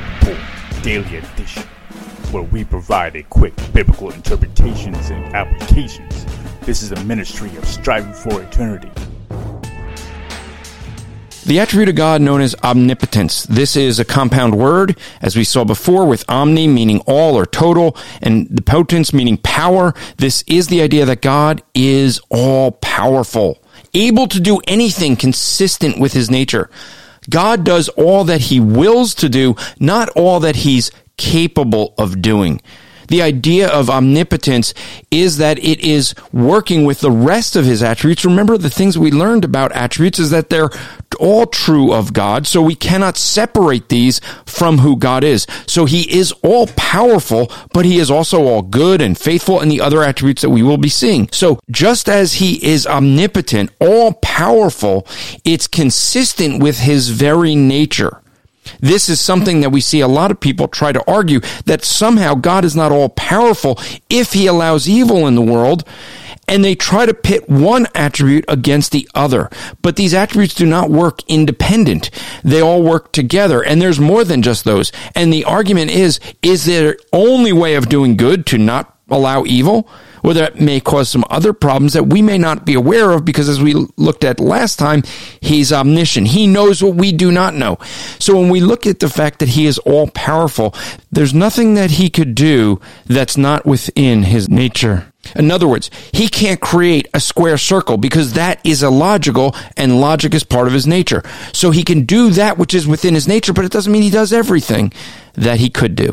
Report Daily Edition, where we provide a quick biblical interpretations and applications. This is a ministry of striving for eternity. The attribute of God known as omnipotence. This is a compound word, as we saw before, with omni meaning all or total, and the potence meaning power. This is the idea that God is all powerful, able to do anything consistent with his nature. God does all that he wills to do, not all that he's capable of doing. The idea of omnipotence is that it is working with the rest of his attributes. Remember the things we learned about attributes is that they're all true of God. So we cannot separate these from who God is. So he is all powerful, but he is also all good and faithful and the other attributes that we will be seeing. So just as he is omnipotent, all powerful, it's consistent with his very nature. This is something that we see a lot of people try to argue that somehow God is not all powerful if he allows evil in the world. And they try to pit one attribute against the other. But these attributes do not work independent. They all work together. And there's more than just those. And the argument is, is there only way of doing good to not allow evil? or that may cause some other problems that we may not be aware of because as we looked at last time, he's omniscient. He knows what we do not know. So when we look at the fact that he is all powerful, there's nothing that he could do that's not within his nature. In other words, he can't create a square circle because that is illogical and logic is part of his nature. So he can do that which is within his nature, but it doesn't mean he does everything that he could do.